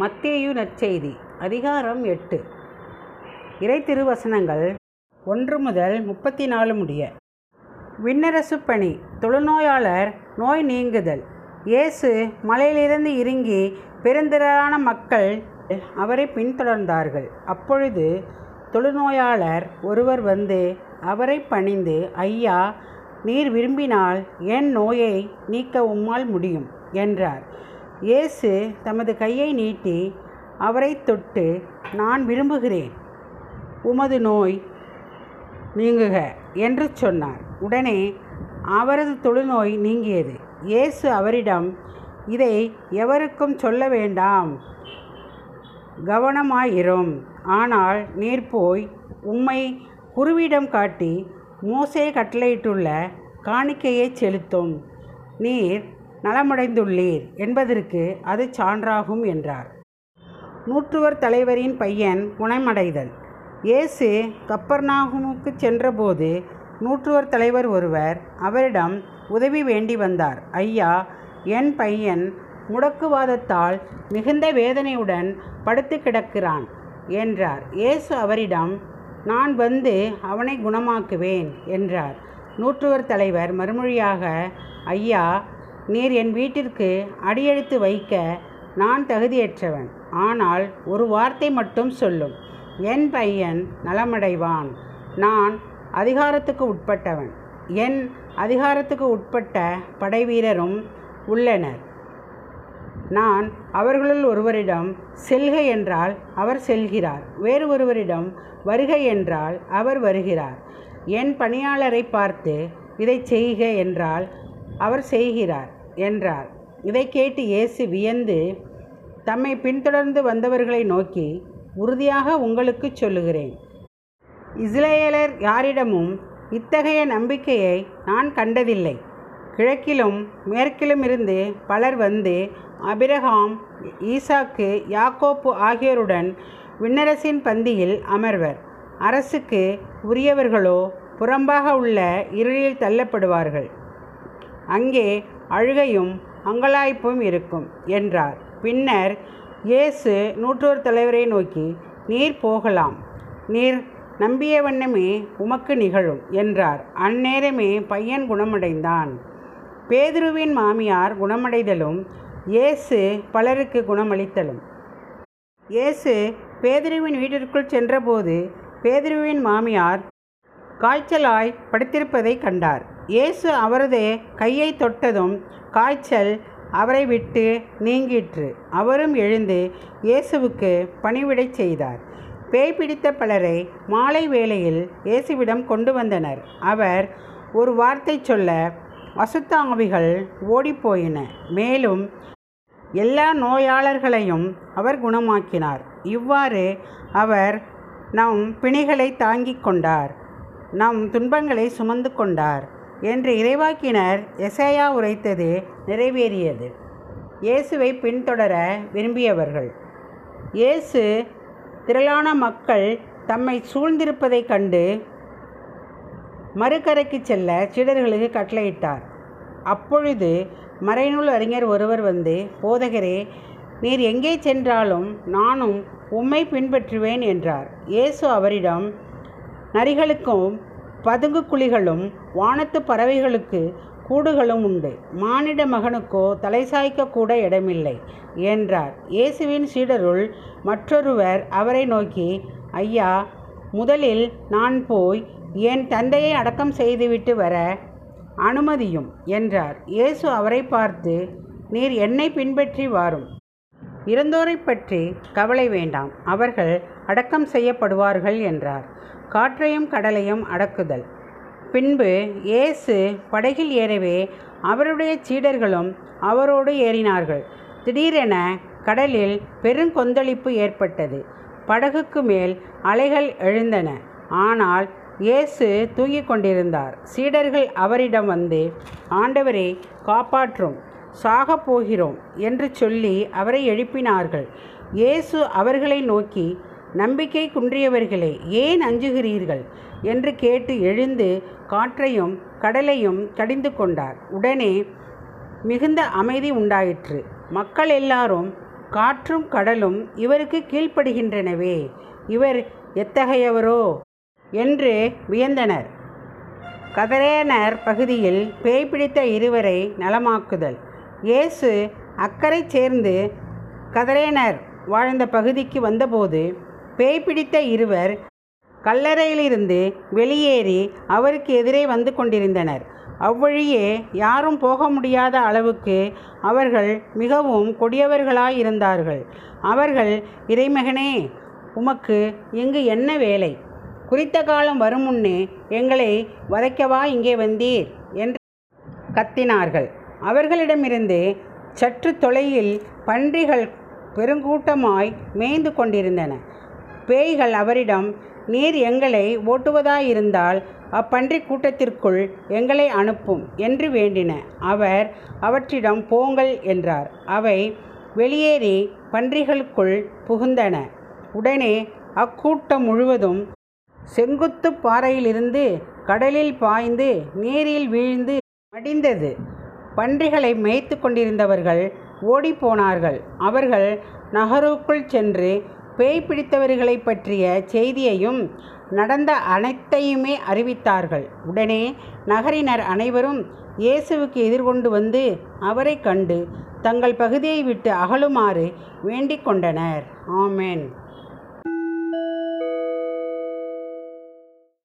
மத்தேயு நற்செய்தி அதிகாரம் எட்டு. இறை திருவசனங்கள் ஒன்று முதல் முப்பத்தி நாலு முடிய. விண்ணரசு பணி தொழுநோயாளர் நோய் நீங்குதல். இயேசு மலையிலிருந்து இறங்கி பெருந்திரளான மக்கள் அவரை பின்தொடர்ந்தார்கள். அப்பொழுது தொழுநோயாளர் ஒருவர் வந்து அவரை பணிந்து ஐயா நீர் விரும்பினால் என் நோயை நீக்க உம்மால் முடியும் என்றார். இயேசு தமது கையை நீட்டி அவரை தொட்டு நான் விரும்புகிறேன். உமது நோய் நீங்குக என்று சொன்னார். உடனே அவரது தொழுநோய் நீங்கியது. இயேசு அவரிடம் இதை எவருக்கும் சொல்ல வேண்டாம். கவனமாயிரும். ஆனால் நீர் போய் உம்மை குருவிடம் காட்டி மோசே கட்டளையிட்டுள்ள காணிக்கையை செலுத்தும். நீர் நலமடைந்துள்ளீர் என்பதற்கு அது சான்றாகும் என்றார். நூற்றுவர் தலைவரின் பையன் குணமடைதல். இயேசு கப்பர்நாகுமுக்கு சென்றபோது நூற்றுவர் தலைவர் ஒருவர் அவரிடம் உதவி வேண்டி வந்தார். ஐயா என் பையன் முடக்குவாதத்தால் மிகுந்த வேதனையுடன் படுத்து கிடக்கிறான் என்றார். இயேசு அவரிடம் நான் வந்து அவனை குணமாக்குவேன் என்றார். நூற்றுவர் தலைவர் மறுமொழியாக ஐயா நீர் என் வீட்டிற்கு அடியெடுத்து வைக்க நான் தகுதியற்றவன். ஆனால் ஒரு வார்த்தை மட்டும் சொல்லும். என் பையன் நலமடைவான். நான் அதிகாரத்துக்கு உட்பட்டவன். என் அதிகாரத்துக்கு உட்பட்ட படைவீரரும் உள்ளனர். நான் அவர்களுள் ஒருவரிடம் செல்க என்றால் அவர் செல்கிறார். வேறு ஒருவரிடம் வருக என்றால் அவர் வருகிறார். என் பணியாளரை பார்த்து இதை செய்க என்றால் அவர் செய்கிறார். என்றார். இதை கேட்டு இயேசு வியந்து தம்மை பின்தொடர்ந்து வந்தவர்களை நோக்கி உறுதியாக உங்களுக்கு சொல்லுகிறேன். இஸ்ரேலர் யாரிடமும் இத்தகைய நம்பிக்கையை நான் கண்டதில்லை. கிழக்கிலும் மேற்கிலும் இருந்து பலர் வந்து அபிரகாம் ஈசாக்கு யாக்கோப்பு ஆகியோருடன் விண்ணரசின் பந்தியில் அமர்வர். அரசுக்கு உரியவர்களோ புறம்பாக உள்ள இருளில் தள்ளப்படுவார்கள். அங்கே அழுகையும் அங்கலாய்ப்பும் இருக்கும் என்றார். பின்னர் இயேசு நூற்றோர் தலைவரை நோக்கி நீர் போகலாம். நீர் நம்பிய வண்ணமே உமக்கு நிகழும் என்றார். அந்நேரமே பையன் குணமடைந்தான். பேதுருவின் மாமியார் குணமடைதலும் இயேசு பலருக்கு குணமளித்தலும். இயேசு பேதுருவின் வீட்டிற்குள் சென்றபோது பேதுருவின் மாமியார் காய்ச்சலாய் படுத்திருப்பதை கண்டார். இயேசு அவரது கையை தொட்டதும் காய்ச்சல் அவரை விட்டு நீங்கிற்று. அவரும் எழுந்து இயேசுவுக்கு பணிவிடை செய்தார். பேய் பிடித்த பலரை மாலை வேளையில் இயேசுவிடம் கொண்டு வந்தனர். அவர் ஒரு வார்த்தை சொல்ல அசுத்த ஆவிகள் ஓடிப்போயின. மேலும் எல்லா நோயாளர்களையும் அவர் குணமாக்கினார். இவ்வாறு அவர் நம் பிணிகளை தாங்கிக் கொண்டார். நம் துன்பங்களை சுமந்து கொண்டார். என்று இறைவாக்கினர் எசையா உரைத்தது நிறைவேறியது. இயேசுவை பின்தொடர விரும்பியவர்கள். இயேசு திரளான மக்கள் தம்மை சூழ்ந்திருப்பதைக் கண்டு மறுகரைக்கு செல்ல சீடர்களுக்கு கட்டளையிட்டார். அப்பொழுது மறைநூல் அறிஞர் ஒருவர் வந்து போதகரே நீர் எங்கே சென்றாலும் நானும் உம்மை பின்பற்றுவேன் என்றார். இயேசு அவரிடம் நரிகளுக்கும் பதுங்கு குழிகளும் வானத்து பறவைகளுக்கு கூடுகளும் உண்டு. மானிட மகனுக்கோ தலை சாய்க்க கூட இடமில்லை என்றார். இயேசுவின் சீடருள் மற்றொருவர் அவரை நோக்கி ஐயா முதலில் நான் போய் என் தந்தையை அடக்கம் செய்துவிட்டு வர அனுமதியும் என்றார். இயேசு அவரை பார்த்து நீர் என்னை பின்பற்றி வாரும். இறந்தோரை பற்றி கவலை வேண்டாம். அவர்கள் அடக்கம் செய்யப்படுவார்கள் என்றார். காற்றையும் கடலையும் அடக்குதல். பின்பு இயேசு படகில் ஏறவே அவருடைய சீடர்களும் அவரோடு ஏறினார்கள். திடீரென கடலில் பெருங்கொந்தளிப்பு ஏற்பட்டது. படகுக்கு மேல் அலைகள் எழுந்தன. ஆனால் இயேசு தூங்கிக் கொண்டிருந்தார். சீடர்கள் அவரிடம் வந்து ஆண்டவரை காப்பாற்றும். சாகப் போகிறோம் என்று சொல்லி அவரை எழுப்பினார்கள். இயேசு அவர்களை நோக்கி நம்பிக்கை குன்றியவர்களே ஏன் அஞ்சுகிறீர்கள்? என்று கேட்டு எழுந்து காற்றையும் கடலையும் கடிந்து கொண்டார். உடனே மிகுந்த அமைதி உண்டாயிற்று. மக்கள் எல்லாரும் காற்றும் கடலும் இவருக்கு கீழ்ப்படுகின்றனவே இவர் எத்தகையவரோ? என்று வியந்தனர். கதரேனர் பகுதியில் பேய் பிடித்த இருவரை நலமாக்குதல். இயேசு அக்கறை சேர்ந்து கதரேனர் வாழ்ந்த பகுதிக்கு வந்தபோது பேய் பிடித்த இருவர் கல்லறையிலிருந்து வெளியேறி அவருக்கு எதிரே வந்து கொண்டிருந்தனர். அவ்வழியே யாரும் போக முடியாத அளவுக்கு அவர்கள் மிகவும் கொடியவர்களாயிருந்தார்கள். அவர்கள் இறைமகனே உமக்கு இங்கு என்ன வேலை? குறித்த காலம் வரும் முன்னே எங்களை வதைக்கவா இங்கே வந்தீர்? என்று கத்தினார்கள். அவர்களிடமிருந்து சற்று தொலையில் பன்றிகள் பெருங்கூட்டமாய் மேய்ந்து கொண்டிருந்தன. பேய்கள் அவரிடம் நீர் எங்களை ஓட்டுவதாயிருந்தால் அப்பன்றி கூட்டத்திற்குள் எங்களை அனுப்பும் என்று வேண்டின. அவர் அவற்றிடம் போங்கள் என்றார். அவை வெளியேறி பன்றிகளுக்குள் புகுந்தன. உடனே அக்கூட்டம் முழுவதும் செங்குத்து பாறையிலிருந்து கடலில் பாய்ந்து நீரில் வீழ்ந்து மடிந்தது. பன்றிகளை மேய்த்து கொண்டிருந்தவர்கள் ஓடிப்போனார்கள் அவர்கள் நகருக்குள் சென்று பேய் பிடித்தவர்களை பற்றிய செய்தியையும் நடந்த அனைத்தையுமே அறிவித்தார்கள். உடனே நகரினர் அனைவரும் இயேசுவுக்கு எதிர்கொண்டு வந்து அவரை கண்டு தங்கள் பகுதியை விட்டு அகலுமாறு வேண்டிக் கொண்டனர். ஆமென்.